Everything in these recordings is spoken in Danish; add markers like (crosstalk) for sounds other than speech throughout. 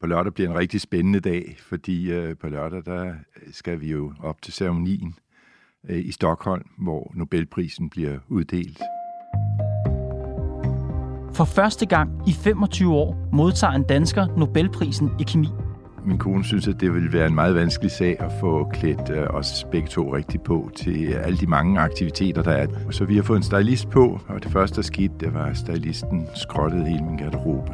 På lørdag bliver en rigtig spændende dag, fordi øh, på lørdag der skal vi jo op til ceremonien øh, i Stockholm, hvor Nobelprisen bliver uddelt. For første gang i 25 år modtager en dansker Nobelprisen i kemi. Min kone synes, at det vil være en meget vanskelig sag at få klædt øh, os begge to rigtig på til alle de mange aktiviteter, der er. Så vi har fået en stylist på, og det første, der skete, det var, at stylisten skrottede hele min garderobe.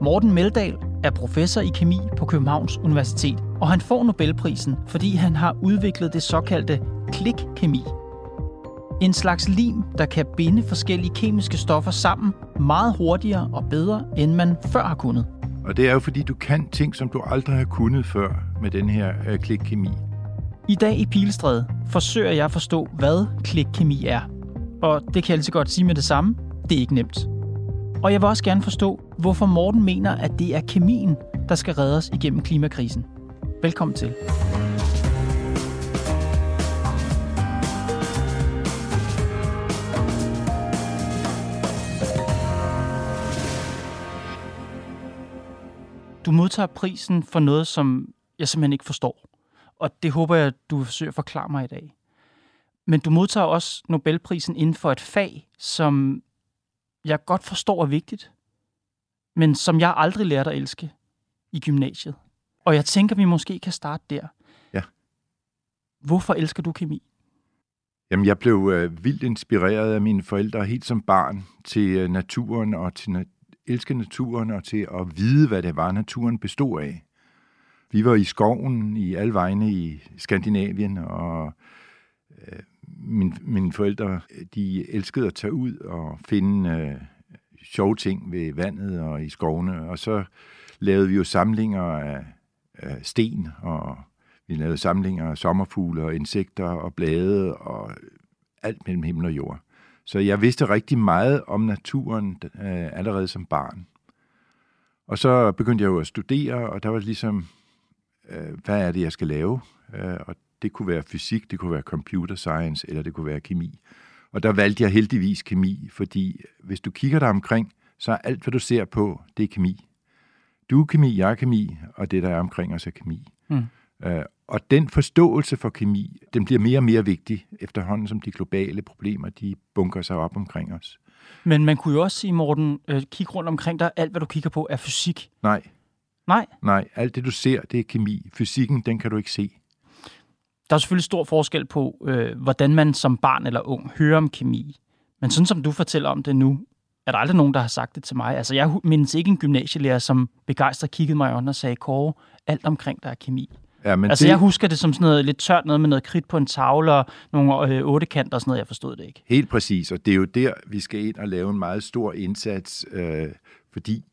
Morten Meldal er professor i kemi på Københavns Universitet, og han får Nobelprisen, fordi han har udviklet det såkaldte klikkemi. En slags lim, der kan binde forskellige kemiske stoffer sammen meget hurtigere og bedre, end man før har kunnet. Og det er jo fordi, du kan ting, som du aldrig har kunnet før med den her øh, klikkemi. I dag i Pilestræde forsøger jeg at forstå, hvad klikkemi er. Og det kan jeg lige så godt sige med det samme. Det er ikke nemt. Og jeg vil også gerne forstå, hvorfor Morten mener, at det er kemien, der skal redde os igennem klimakrisen. Velkommen til. Du modtager prisen for noget, som jeg simpelthen ikke forstår. Og det håber jeg, du vil forsøge at forklare mig i dag. Men du modtager også Nobelprisen inden for et fag, som jeg godt forstår er vigtigt, men som jeg aldrig lærte at elske i gymnasiet. Og jeg tænker, vi måske kan starte der. Ja. Hvorfor elsker du kemi? Jamen, jeg blev øh, vildt inspireret af mine forældre helt som barn til øh, naturen og til na- elske naturen og til at vide, hvad det var, naturen bestod af. Vi var i skoven i alle vegne i Skandinavien, og øh, min, mine forældre, de elskede at tage ud og finde øh, sjove ting ved vandet og i skovene, og så lavede vi jo samlinger af, af sten, og vi lavede samlinger af sommerfugle og insekter og blade og alt mellem himmel og jord. Så jeg vidste rigtig meget om naturen øh, allerede som barn. Og så begyndte jeg jo at studere, og der var ligesom, øh, hvad er det, jeg skal lave? Øh, og det kunne være fysik, det kunne være computer science, eller det kunne være kemi. Og der valgte jeg heldigvis kemi, fordi hvis du kigger dig omkring, så er alt, hvad du ser på, det er kemi. Du er kemi, jeg er kemi, og det, der er omkring os, er kemi. Mm. Øh, og den forståelse for kemi, den bliver mere og mere vigtig efterhånden, som de globale problemer, de bunker sig op omkring os. Men man kunne jo også sige, Morten, øh, kig rundt omkring dig, alt hvad du kigger på er fysik. Nej. Nej? Nej, alt det du ser, det er kemi. Fysikken, den kan du ikke se. Der er selvfølgelig stor forskel på, øh, hvordan man som barn eller ung hører om kemi. Men sådan som du fortæller om det nu, er der aldrig nogen, der har sagt det til mig. Altså, jeg mindes ikke en gymnasielærer, som begejstret kiggede mig i og sagde, Kåre, alt omkring der er kemi. Ja, men altså, det... jeg husker det som sådan noget lidt tørt noget med noget kridt på en tavle og nogle øh, ottekanter og sådan noget. Jeg forstod det ikke. Helt præcis, og det er jo der, vi skal ind og lave en meget stor indsats, øh, fordi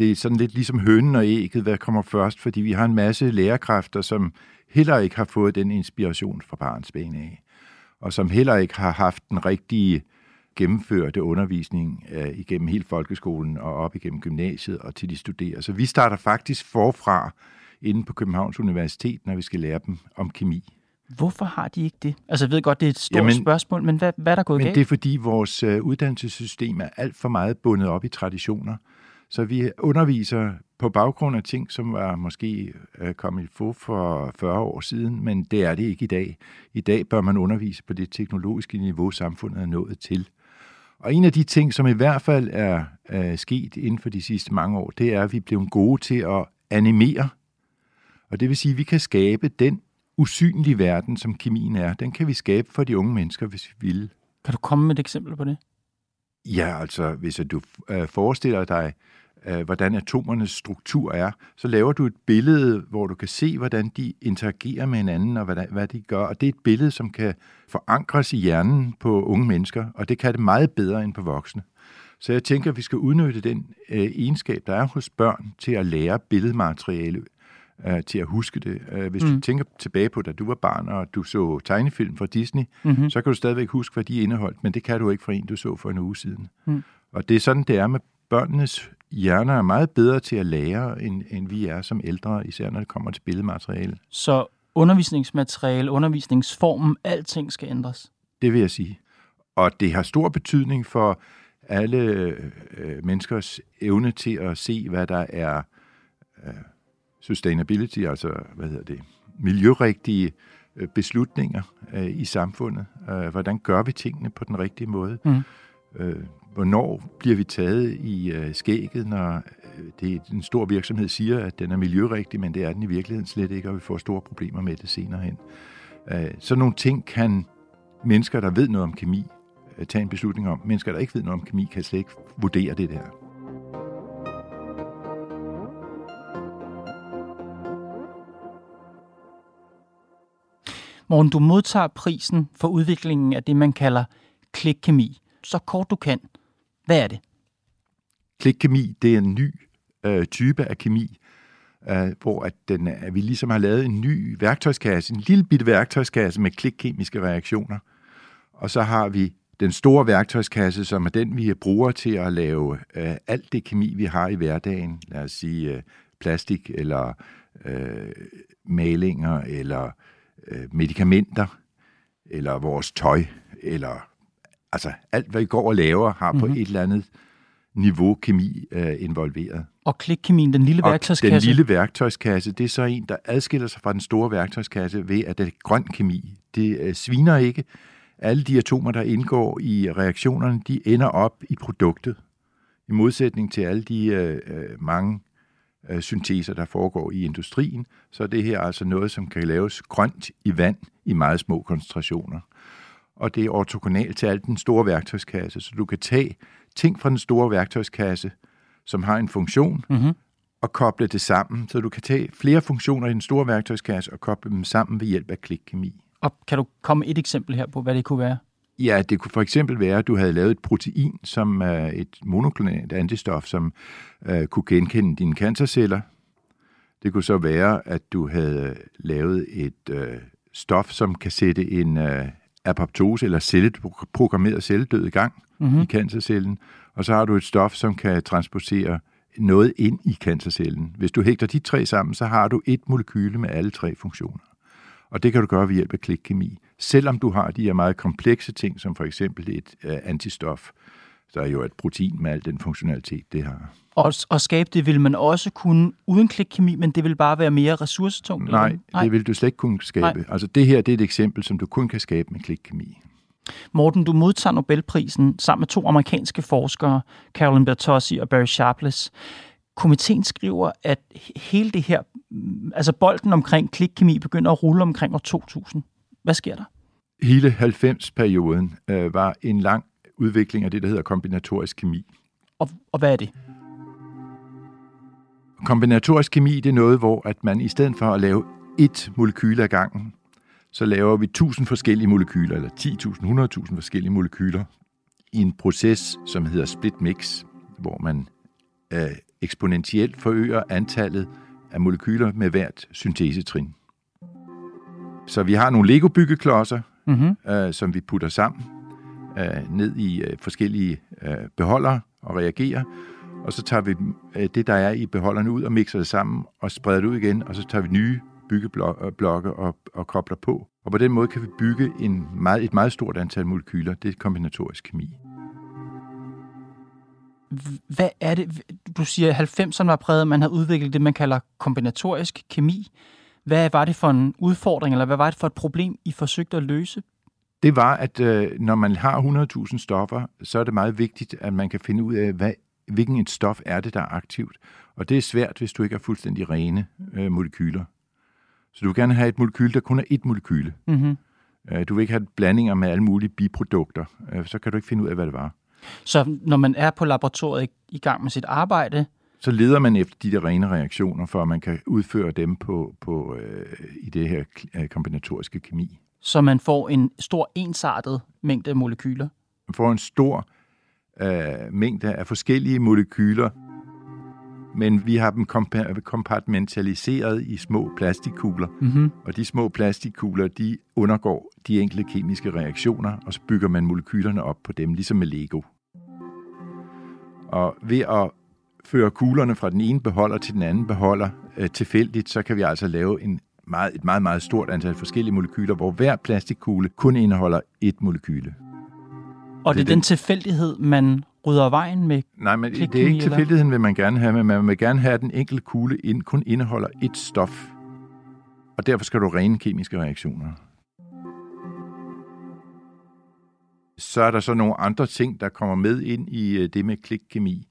det er sådan lidt ligesom hønen og ægget, hvad kommer først, fordi vi har en masse lærerkræfter, som heller ikke har fået den inspiration fra barnsben af, og som heller ikke har haft den rigtige gennemførte undervisning øh, igennem hele folkeskolen og op igennem gymnasiet og til de studerer. Så vi starter faktisk forfra inde på Københavns Universitet, når vi skal lære dem om kemi. Hvorfor har de ikke det? Altså jeg ved godt, det er et stort Jamen, spørgsmål, men hvad, hvad er der gået men galt? det er fordi vores øh, uddannelsessystem er alt for meget bundet op i traditioner. Så vi underviser på baggrund af ting, som var måske øh, kommet i få for 40 år siden, men det er det ikke i dag. I dag bør man undervise på det teknologiske niveau, samfundet er nået til. Og en af de ting, som i hvert fald er øh, sket inden for de sidste mange år, det er, at vi er blevet gode til at animere. Og det vil sige, at vi kan skabe den usynlige verden, som kemien er. Den kan vi skabe for de unge mennesker, hvis vi vil. Kan du komme med et eksempel på det? Ja, altså hvis du øh, forestiller dig, øh, hvordan atomernes struktur er, så laver du et billede, hvor du kan se, hvordan de interagerer med hinanden, og hvad, hvad de gør. Og det er et billede, som kan forankres i hjernen på unge mennesker, og det kan det meget bedre end på voksne. Så jeg tænker, at vi skal udnytte den øh, egenskab, der er hos børn, til at lære billedmateriale øh, til at huske det. Øh, hvis mm. du tænker tilbage på, da du var barn, og du så tegnefilm fra Disney, mm-hmm. så kan du stadigvæk huske, hvad de indeholdt, men det kan du ikke fra en, du så for en uge siden. Mm. Og det er sådan, det er med børnenes hjerner er meget bedre til at lære, end, end vi er som ældre, især når det kommer til billedmateriale. Så undervisningsmateriale, undervisningsformen, alting skal ændres? Det vil jeg sige. Og det har stor betydning for alle øh, menneskers evne til at se, hvad der er øh, sustainability, altså hvad hedder det, miljørigtige øh, beslutninger øh, i samfundet. Øh, hvordan gør vi tingene på den rigtige måde? Mm. Øh, hvornår bliver vi taget i øh, skægget, når øh, det, en stor virksomhed siger, at den er miljørigtig, men det er den i virkeligheden slet ikke, og vi får store problemer med det senere hen. Øh, så nogle ting kan mennesker, der ved noget om kemi, øh, tage en beslutning om. Mennesker, der ikke ved noget om kemi, kan slet ikke vurdere det der. Morgen, du modtager prisen for udviklingen af det, man kalder klikkemi. Så kort du kan. Hvad er det? Klikkemi, det er en ny øh, type af kemi, øh, hvor at den, at vi ligesom har lavet en ny værktøjskasse, en lille bitte værktøjskasse med klikkemiske reaktioner. Og så har vi den store værktøjskasse, som er den, vi bruger til at lave øh, alt det kemi, vi har i hverdagen. Lad os sige øh, plastik, eller øh, malinger, eller øh, medicamenter, eller vores tøj, eller altså alt, hvad vi går og laver, har mm-hmm. på mhm. et eller andet niveau kemi øh, involveret. Og klikkemien, den lille værktøjskasse? Og den lille værktøjskasse, det er så en, der adskiller sig fra den store værktøjskasse ved, at det er grøn kemi. Det øh, sviner ikke. Alle de atomer, der indgår i reaktionerne, de ender op i produktet. I modsætning til alle de øh, øh mange øh, synteser, der foregår i industrien, så er det her altså noget, som kan laves grønt i vand i meget små koncentrationer. Og det er ortogonalt til al den store værktøjskasse, så du kan tage ting fra den store værktøjskasse, som har en funktion, mm-hmm. og koble det sammen, så du kan tage flere funktioner i den store værktøjskasse og koble dem sammen ved hjælp af klikkemi. Og kan du komme et eksempel her på, hvad det kunne være? Ja, det kunne for eksempel være, at du havde lavet et protein, som er et monoklonalt antistof, som uh, kunne genkende dine cancerceller. Det kunne så være, at du havde lavet et uh, stof, som kan sætte en uh, apoptose eller celle, programmeret celledød i gang mm-hmm. i cancercellen. Og så har du et stof, som kan transportere noget ind i cancercellen. Hvis du hægter de tre sammen, så har du et molekyle med alle tre funktioner. Og det kan du gøre ved hjælp af klikkemi. Selvom du har de her meget komplekse ting, som for eksempel et uh, antistof, så er jo et protein med al den funktionalitet, det har. Og, og skabe det vil man også kunne uden klikkemi, men det vil bare være mere ressourcetungt? Nej, Nej, det vil du slet ikke kunne skabe. Nej. Altså det her det er et eksempel, som du kun kan skabe med klikkemi. Morten, du modtager Nobelprisen sammen med to amerikanske forskere, Carolyn Bertossi og Barry Sharpless. Komiteen skriver, at hele det her, altså bolden omkring klikkemi begynder at rulle omkring år 2000. Hvad sker der? Hele 90-perioden øh, var en lang udvikling af det, der hedder kombinatorisk kemi. Og, og hvad er det? Kombinatorisk kemi, det er noget, hvor at man i stedet for at lave et molekyl ad gangen, så laver vi 1000 forskellige molekyler, eller 10.000, 100.000 forskellige molekyler, i en proces, som hedder split mix, hvor man øh, eksponentielt forøger antallet af molekyler med hvert syntesetrin. Så vi har nogle Lego-byggeklodser, mm-hmm. øh, som vi putter sammen øh, ned i øh, forskellige øh, beholdere og reagerer, og så tager vi øh, det, der er i beholderne ud og mixer det sammen og spreder det ud igen, og så tager vi nye byggeblokke og, og kobler på. Og på den måde kan vi bygge en meget, et meget stort antal molekyler. Det er kombinatorisk kemi. Hvad er det? Du siger, at 90'erne var præget, man havde udviklet det, man kalder kombinatorisk kemi. Hvad var det for en udfordring, eller hvad var det for et problem, I forsøgte at løse? Det var, at øh, når man har 100.000 stoffer, så er det meget vigtigt, at man kan finde ud af, hvad, hvilken et stof er det, der er aktivt. Og det er svært, hvis du ikke har fuldstændig rene øh, molekyler. Så du vil gerne have et molekyl, der kun er et molekyle. Mm-hmm. Du vil ikke have blandinger med alle mulige biprodukter. Øh, så kan du ikke finde ud af, hvad det var. Så når man er på laboratoriet i gang med sit arbejde... Så leder man efter de der rene reaktioner, for at man kan udføre dem på, på øh, i det her kombinatoriske kemi. Så man får en stor ensartet mængde molekyler? Man får en stor øh, mængde af forskellige molekyler. Men vi har dem kompartmentaliseret i små plastikkugler, Mm-hmm. og de små plastikkugler, de undergår de enkelte kemiske reaktioner, og så bygger man molekylerne op på dem, ligesom med Lego. Og ved at føre kuglerne fra den ene beholder til den anden beholder øh, tilfældigt, så kan vi altså lave en meget, et meget, meget stort antal forskellige molekyler, hvor hver plastikkugle kun indeholder et molekyle. Og det er Det er den tilfældighed, man rydder vejen med. Nej, men det er ikke eller? tilfældigheden, vil man gerne have, men man vil gerne have, at den enkelte kugle ind, kun indeholder et stof. Og derfor skal du rene kemiske reaktioner. Så er der så nogle andre ting, der kommer med ind i øh, det med klikkemi,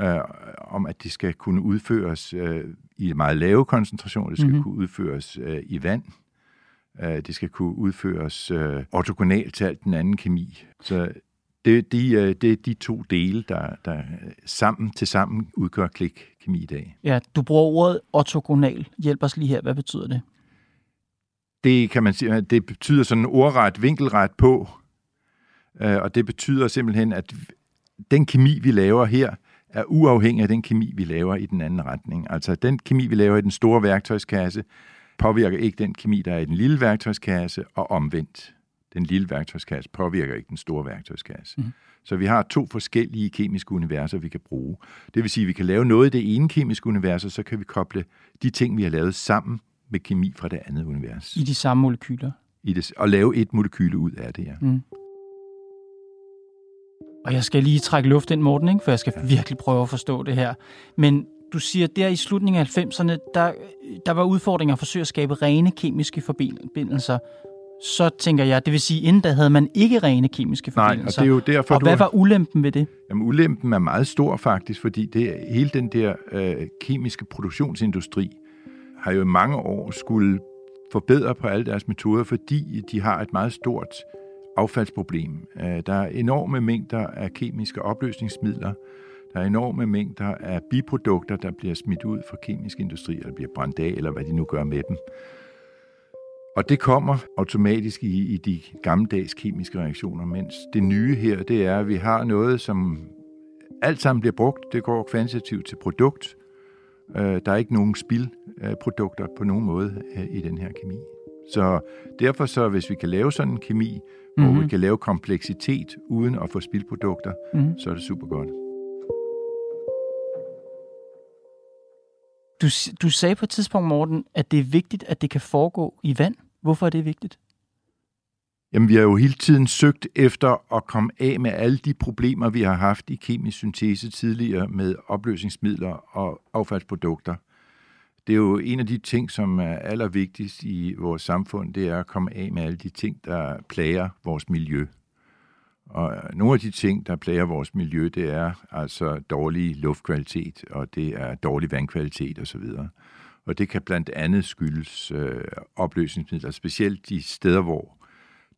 øh, om at det skal kunne udføres øh, i meget lave koncentrationer, det skal Mhm. mm-hmm. kunne udføres øh, i vand, øh, det skal kunne udføres øh, ortogonalt til alt den anden kemi. Så det, de, øh, det er de to dele, der, der øh, sammen til sammen udgør klikkemi i dag. Ja, du bruger ordet ortogonal. Hjælp os lige her. Hvad betyder det? Det kan man sige, det betyder sådan ordret, vinkelret på, øh, og det betyder simpelthen, at den kemi, vi laver her, er uafhængig af den kemi, vi laver i den anden retning. Altså den kemi, vi laver i den store værktøjskasse, påvirker ikke den kemi, der er i den lille værktøjskasse, og omvendt. Den lille værktøjskasse påvirker ikke den store værktøjskasse. Mm. Så vi har to forskellige kemiske universer, vi kan bruge. Det vil sige, at vi kan lave noget i det ene kemiske univers, og så kan vi koble de ting, vi har lavet sammen med kemi fra det andet univers. I de samme molekyler. I det, og lave et molekyle ud af det, ja. Mm. Og jeg skal lige trække luft ind, Morten, ikke? for jeg skal virkelig prøve at forstå det her. Men du siger, der i slutningen af 90'erne, der, der var udfordringer at forsøge at skabe rene kemiske forbindelser. Så tænker jeg, det vil sige, inden da havde man ikke rene kemiske Nej, og forbindelser. det er jo derfor, og hvad var ulempen ved det? Jamen, ulempen er meget stor faktisk, fordi det, hele den der øh, kemiske produktionsindustri har jo i mange år skulle forbedre på alle deres metoder, fordi de har et meget stort affaldsproblem. Øh, der er enorme mængder af kemiske opløsningsmidler, der er enorme mængder af biprodukter, der bliver smidt ud fra kemisk industri, eller bliver brændt af, eller hvad de nu gør med dem. Og det kommer automatisk i, i de gammeldags kemiske reaktioner, mens det nye her, det er, at vi har noget, som alt sammen bliver brugt. Det går kvantitativt til produkt. Øh, der er ikke nogen spildprodukter på nogen måde øh, i den her kemi. Så derfor så, hvis vi kan lave sådan en kemi, mm-hmm. hvor Mhm. vi kan lave kompleksitet uden at få spildprodukter, Mhm. så er det super godt. Du, du sagde på et tidspunkt, Morten, at det er vigtigt, at det kan foregå i vand. Hvorfor er det vigtigt? Jamen, vi har jo hele tiden søgt efter at komme af med alle de problemer, vi har haft i kemisk syntese tidligere med opløsningsmidler og affaldsprodukter. Det er jo en af de ting, som er allervigtigst i vores samfund, det er at komme af med alle de ting, der plager vores miljø. Og øh, nogle af de ting, der plager vores miljø, det er altså dårlig luftkvalitet, og det er dårlig vandkvalitet osv. Og det kan blandt andet skyldes øh, opløsningsmidler, specielt de steder, hvor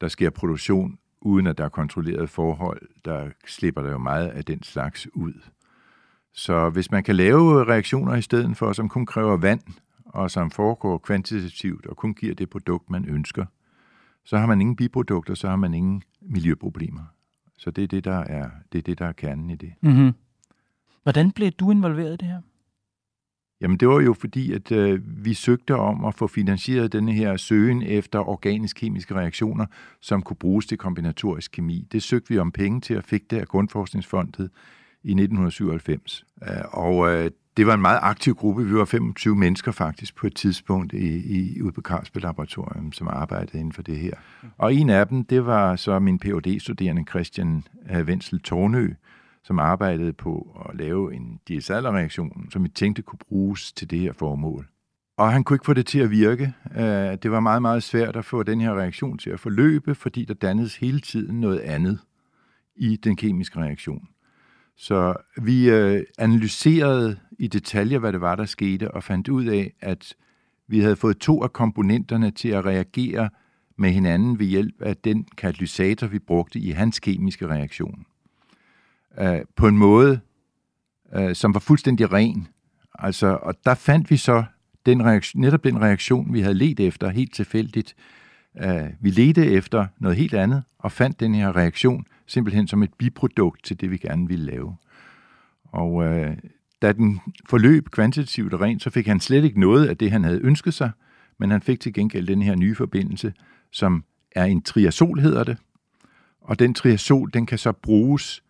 der sker produktion, uden at der er kontrolleret forhold, der slipper der jo meget af den slags ud. Så hvis man kan lave reaktioner i stedet for, som kun kræver vand, og som foregår kvantitativt og kun giver det produkt, man ønsker, så har man ingen biprodukter, så har man ingen miljøproblemer. Så det er det, der er, det er, det, der er kernen i det. Mm-hmm. Hvordan blev du involveret i det her? Jamen det var jo fordi, at øh, vi søgte om at få finansieret denne her søgen efter organisk-kemiske reaktioner, som kunne bruges til kombinatorisk kemi. Det søgte vi om penge til og fik det af Grundforskningsfondet i 1997. Øh, og øh, det var en meget aktiv gruppe. Vi var 25 mennesker faktisk på et tidspunkt i, i, ude på Carlsberg Laboratorium, som arbejdede inden for det her. Og en af dem, det var så min Ph.D.-studerende Christian øh, Wenzel Tornø, som arbejdede på at lave en DSL-reaktion, som vi tænkte kunne bruges til det her formål. Og han kunne ikke få det til at virke. Øh, det var meget, meget svært at få den her reaktion til at forløbe, fordi der dannedes hele tiden noget andet i den kemiske reaktion. Så vi øh, analyserede i detaljer, hvad det var, der skete, og fandt ud af, at vi havde fået to af komponenterne til at reagere med hinanden ved hjælp af den katalysator, vi brugte i hans kemiske reaktion øh, på en måde, øh, som var fuldstændig ren. Altså, og der fandt vi så den reaktion, netop den reaktion, vi havde let efter helt tilfældigt. Øh, vi ledte efter noget helt andet, og fandt den her reaktion simpelthen som et biprodukt til det, vi gerne ville lave. Og øh, da den forløb kvantitativt og rent, så fik han slet ikke noget af det, han havde ønsket sig, men han fik til gengæld den her nye forbindelse, som er en triazol, hedder det. Og den triazol, den kan så bruges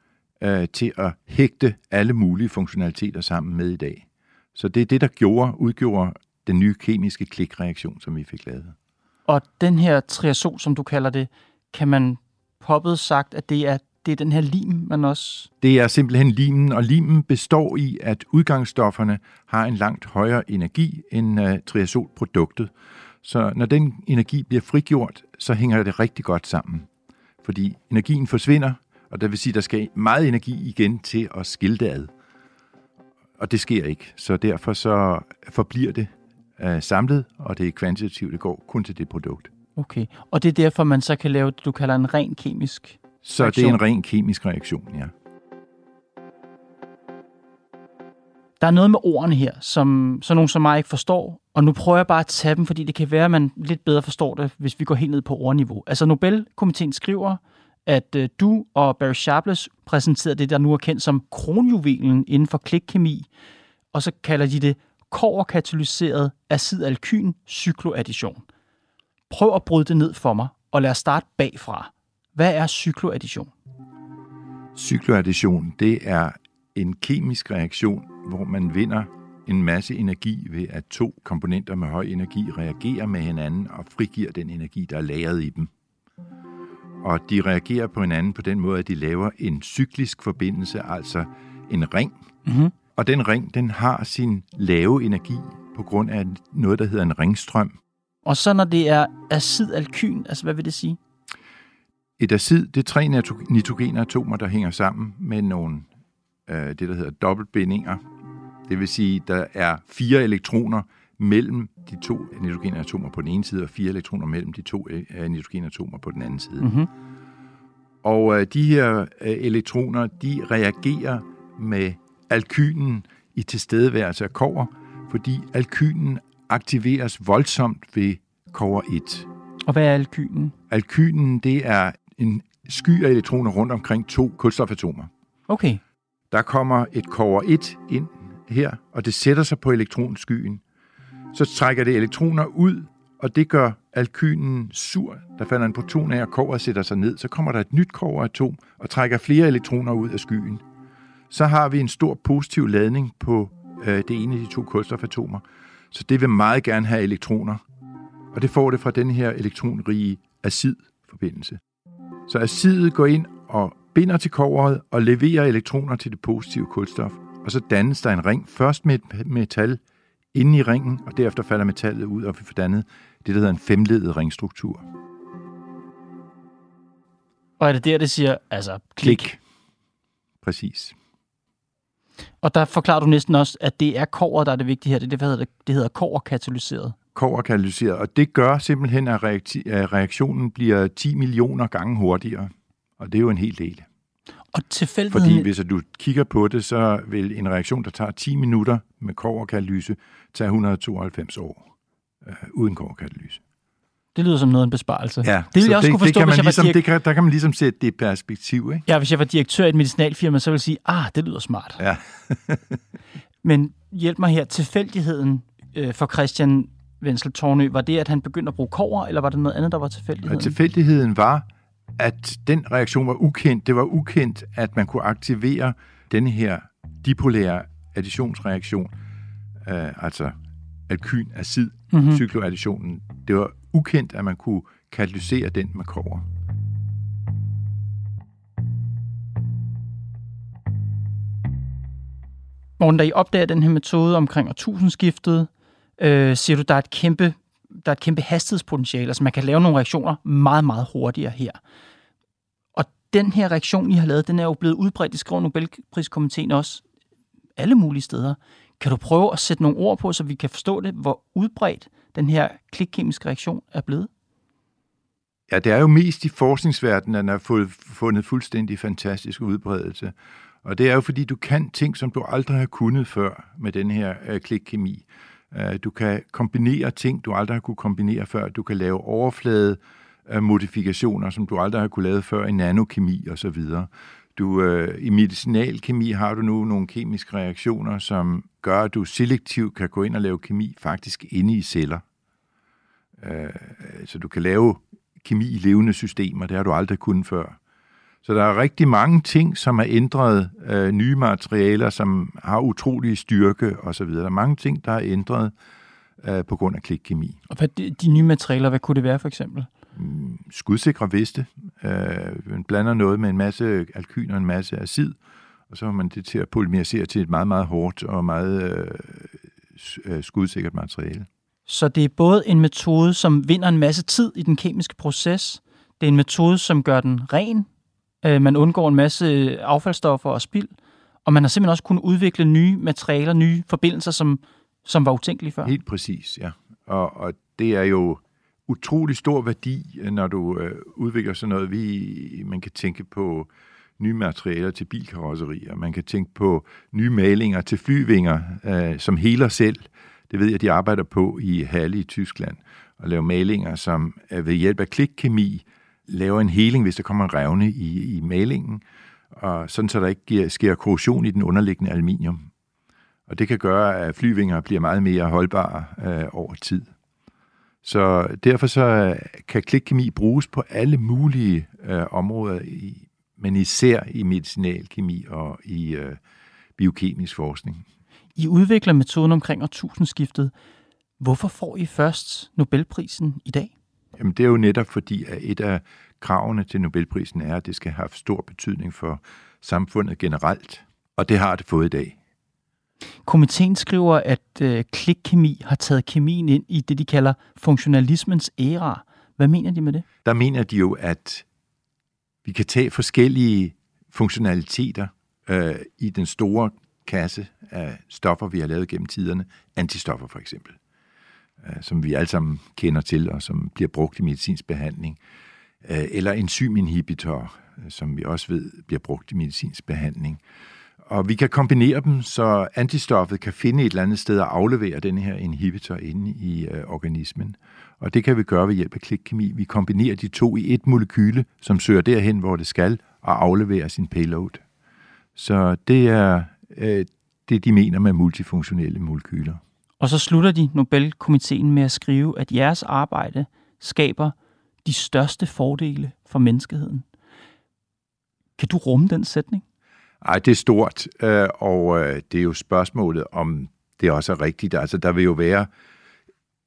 øh, til at hægte alle mulige funktionaliteter sammen med i dag. Så det er det, der gjorde, udgjorde den nye kemiske klikreaktion, som vi fik lavet. Og den her triazol, som du kalder det, kan man poppet sagt, at det er, det er den her lim, man også... Det er simpelthen limen, og limen består i, at udgangsstofferne har en langt højere energi end uh, triazolproduktet. Så når den energi bliver frigjort, så hænger det rigtig godt sammen. Fordi energien forsvinder, og det vil sige, at der skal meget energi igen til at skille det ad. Og det sker ikke, så derfor så forbliver det uh, samlet, og det er kvantitativt, det går kun til det produkt. Okay, og det er derfor, man så kan lave det, du kalder en ren kemisk Så reaktion. det er en ren kemisk reaktion, ja. Der er noget med ordene her, som så nogen som mig ikke forstår, og nu prøver jeg bare at tage dem, fordi det kan være, at man lidt bedre forstår det, hvis vi går helt ned på ordniveau. Altså Nobelkomiteen skriver, at øh, du og Barry Sharpless præsenterede det, der nu er kendt som kronjuvelen inden for klikkemi, og så kalder de det koverkatalyseret acid-alkyn cykloaddition. Prøv at bryde det ned for mig, og lad os starte bagfra. Hvad er cykloaddition? Cykloaddition, det er en kemisk reaktion, hvor man vinder en masse energi ved, at to komponenter med høj energi reagerer med hinanden og frigiver den energi, der er lagret i dem. Og de reagerer på hinanden på den måde, at de laver en cyklisk forbindelse, altså en ring. Mm-hmm. Og den ring, den har sin lave energi på grund af noget, der hedder en ringstrøm. Og så når det er acid-alkyn, altså hvad vil det sige? Et acid, det er tre nitro- nitrogenatomer, der hænger sammen med nogle, øh, det der hedder dobbeltbindinger. Det vil sige, der er fire elektroner mellem de to nitrogenatomer på den ene side, og fire elektroner mellem de to øh, nitrogenatomer på den anden side. Mm-hmm. Og øh, de her øh, elektroner, de reagerer med alkynen i tilstedeværelse af kover, fordi alkynen aktiveres voldsomt ved kover 1. Og hvad er alkynen? Alkynen, det er en sky af elektroner rundt omkring to kulstofatomer. Okay. Der kommer et kover 1 ind her, og det sætter sig på elektronskyen. Så trækker det elektroner ud, og det gør alkynen sur. Der falder en proton af, og koberet sætter sig ned. Så kommer der et nyt koberatom og trækker flere elektroner ud af skyen. Så har vi en stor positiv ladning på øh, det ene af de to kulstofatomer. Så det vil meget gerne have elektroner. Og det får det fra den her elektronrige acid-forbindelse. Så acidet går ind og binder til kobberet og leverer elektroner til det positive kulstof. Og så dannes der en ring, først med et metal inde i ringen, og derefter falder metallet ud, og vi får dannet det, der hedder en femledet ringstruktur. Og er det der, det siger, altså klik. Klik. Præcis. Og der forklarer du næsten også, at det er kover, der er det vigtige her. Det, er det, hvad hedder det, det hedder koverkatalyseret. Koverkatalyseret, og det gør simpelthen, at reakti- at reaktionen bliver 10 millioner gange hurtigere. Og det er jo en hel del. Og tilfældigheden... Fordi hvis du kigger på det, så vil en reaktion, der tager 10 minutter med koverkatalyse, tage 192 år øh, uden koverkatalyse. Det lyder som noget af en besparelse. Ja, det vil jeg også kunne forstå, det kan hvis man jeg var ligesom, direk- det kan, Der kan man ligesom sætte det i perspektiv, ikke? Ja, hvis jeg var direktør i et medicinalfirma, så ville jeg sige, ah, det lyder smart. Ja. (laughs) Men hjælp mig her. Tilfældigheden øh, for Christian Wenzel Tornø, var det, at han begyndte at bruge kover, eller var det noget andet, der var tilfældigheden? Og tilfældigheden var, at den reaktion var ukendt. Det var ukendt, at man kunne aktivere denne her dipolære additionsreaktion, øh, altså alkyn, acid, Mhm. mm-hmm. cykloadditionen. Det var ukendt, at man kunne katalysere den med kover. Morten, da I opdager den her metode omkring årtusindskiftet, øh, siger du, der er et kæmpe der er et kæmpe hastighedspotentiale, altså man kan lave nogle reaktioner meget, meget hurtigere her. Og den her reaktion, I har lavet, den er jo blevet udbredt, i skriver Nobelpriskomiteen også, alle mulige steder. Kan du prøve at sætte nogle ord på, så vi kan forstå det, hvor udbredt den her klikkemiske reaktion er blevet? Ja, det er jo mest i forskningsverdenen, at den har fået fundet fuldstændig fantastisk udbredelse. Og det er jo fordi, du kan ting, som du aldrig har kunnet før med den her øh, klikkemi. Øh, du kan kombinere ting, du aldrig har kunne kombinere før. Du kan lave overflade øh, modifikationer, som du aldrig har kunne lave før i nanokemi og så videre. Du, øh, I medicinalkemi har du nu nogle kemiske reaktioner, som gør, at du selektivt kan gå ind og lave kemi faktisk inde i celler. Øh, så du kan lave kemi i levende systemer, det har du aldrig kunnet før. Så der er rigtig mange ting, som er ændret, øh, nye materialer, som har utrolig styrke osv. Der er mange ting, der er ændret øh, på grund af klikkemi. Og hvad de, de nye materialer, hvad kunne det være for eksempel? Mm, skudsikre veste. Øh, man blander noget med en masse alkyn og en masse acid, og så har man det til at polymerisere til et meget, meget hårdt og meget øh, øh skudsikkert materiale. Så det er både en metode, som vinder en masse tid i den kemiske proces, det er en metode, som gør den ren, øh, man undgår en masse øh, affaldsstoffer og spild, og man har simpelthen også kunnet udvikle nye materialer, nye forbindelser, som, som var utænkelige før. Helt præcis, ja. Og, og det er jo utrolig stor værdi, øh, når du øh, udvikler sådan noget. Vi, man kan tænke på nye materialer til bilkarosserier, man kan tænke på nye malinger til flyvinger, øh, som heler selv. Det ved jeg, de arbejder på i Halle i Tyskland, og lave malinger, som øh, ved hjælp af klikkemi laver en heling, hvis der kommer en revne i, i malingen, og sådan så der ikke giver, sker korrosion i den underliggende aluminium. Og det kan gøre, at flyvinger bliver meget mere holdbare øh, over tid. Så derfor så øh, kan klikkemi bruges på alle mulige øh, områder, i, men især i medicinalkemi og i øh, biokemisk forskning. I udvikler metoden omkring årtusindskiftet. Hvorfor får I først Nobelprisen i dag? Jamen det er jo netop fordi, at et af kravene til Nobelprisen er, at det skal have stor betydning for samfundet generelt, og det har det fået i dag. Komiteen skriver, at øh, klikkemi har taget kemien ind i det, de kalder funktionalismens æra. Hvad mener de med det? Der mener de jo, at vi kan tage forskellige funktionaliteter øh, i den store kasse af stoffer, vi har lavet gennem tiderne. Antistoffer for eksempel, Øh, som vi alle sammen kender til, og som bliver brugt i medicinsk behandling. Øh, eller enzyminhibitor, øh, som vi også ved bliver brugt i medicinsk behandling. Og vi kan kombinere dem, så antistoffet kan finde et eller andet sted og aflevere den her inhibitor inde i øh, organismen. Og det kan vi gøre ved hjælp af klikkemi. Vi kombinerer de to i et molekyle, som søger derhen, hvor det skal, og afleverer sin payload. Så det er øh, det, de mener med multifunktionelle molekyler. Og så slutter de Nobelkomiteen med at skrive, at jeres arbejde skaber de største fordele for menneskeheden. Kan du rumme den sætning? Ej, det er stort, øh, og øh, det er jo spørgsmålet, om det også er rigtigt. Altså, der vil jo være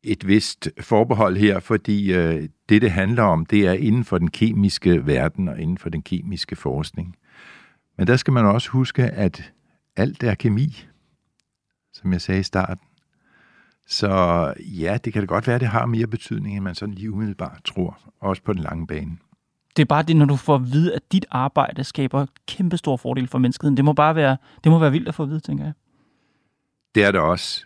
et vist forbehold her, fordi øh, det, det handler om, det er inden for den kemiske verden og inden for den kemiske forskning. Men der skal man også huske, at alt er kemi, som jeg sagde i starten. Så ja, det kan da godt være, at det har mere betydning, end man sådan lige umiddelbart tror, også på den lange bane. Det er bare det, når du får at vide, at dit arbejde skaber kæmpe stor fordel for menneskeheden. Det må bare være, det må være vildt at få at vide, tænker jeg. Det er det også.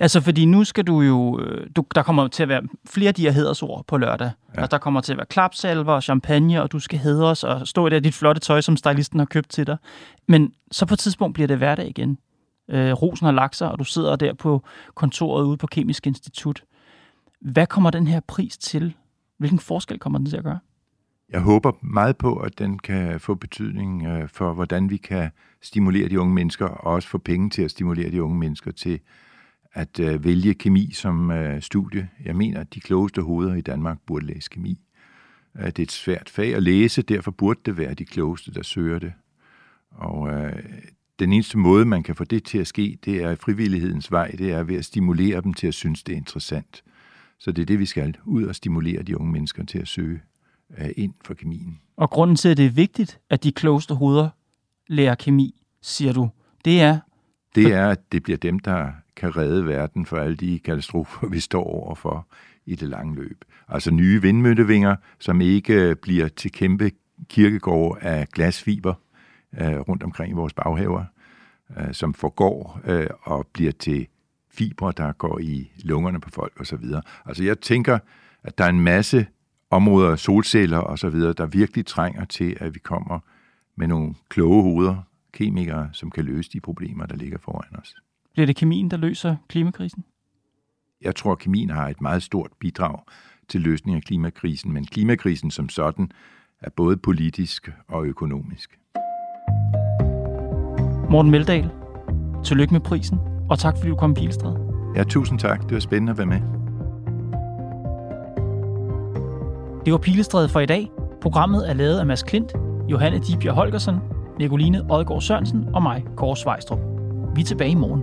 Altså, fordi nu skal du jo... Øh, du, der kommer til at være flere af de her hedersord på lørdag. Ja. Altså, der kommer til at være klapsalver og champagne, og du skal hedres og stå i det dit flotte tøj, som stylisten har købt til dig. Men så på et tidspunkt bliver det hverdag igen. Øh, rosen har lagt sig, og du sidder der på kontoret ude på Kemisk Institut. Hvad kommer den her pris til? Hvilken forskel kommer den til at gøre? Jeg håber meget på, at den kan få betydning øh, for, hvordan vi kan stimulere de unge mennesker, og også få penge til at stimulere de unge mennesker til at øh, vælge kemi som øh, studie. Jeg mener, at de klogeste hoveder i Danmark burde læse kemi. Øh, det er et svært fag at læse, derfor burde det være de klogeste, der søger det. Og øh, den eneste måde, man kan få det til at ske, det er frivillighedens vej, det er ved at stimulere dem til at synes, det er interessant. Så det er det, vi skal ud og stimulere de unge mennesker til at søge øh, ind for kemien. Og grunden til, at det er vigtigt, at de klogeste hoveder lærer kemi, siger du, det er... Det er, at det bliver dem, der kan redde verden for alle de katastrofer, vi står overfor i det lange løb. Altså nye vindmøllevinger, som ikke bliver til kæmpe kirkegård af glasfiber øh, rundt omkring i vores baghaver, øh, som forgår øh, og bliver til fibre, der går i lungerne på folk osv. Altså jeg tænker, at der er en masse områder, solceller og så videre, der virkelig trænger til, at vi kommer med nogle kloge hoveder, kemikere, som kan løse de problemer, der ligger foran os. Bliver det kemien, der løser klimakrisen? Jeg tror, at kemien har et meget stort bidrag til løsning af klimakrisen, men klimakrisen som sådan er både politisk og økonomisk. Morten Meldal, tillykke med prisen, og tak fordi du kom i Pilestræde. Ja, tusind tak. Det var spændende at være med. Det var Pilestræde for i dag. Programmet er lavet af Mads Klint, Johanne Dibjerg Holgersen, Nicoline Odgaard Sørensen og mig, Kåre Svejstrup. Vi er tilbage i morgen.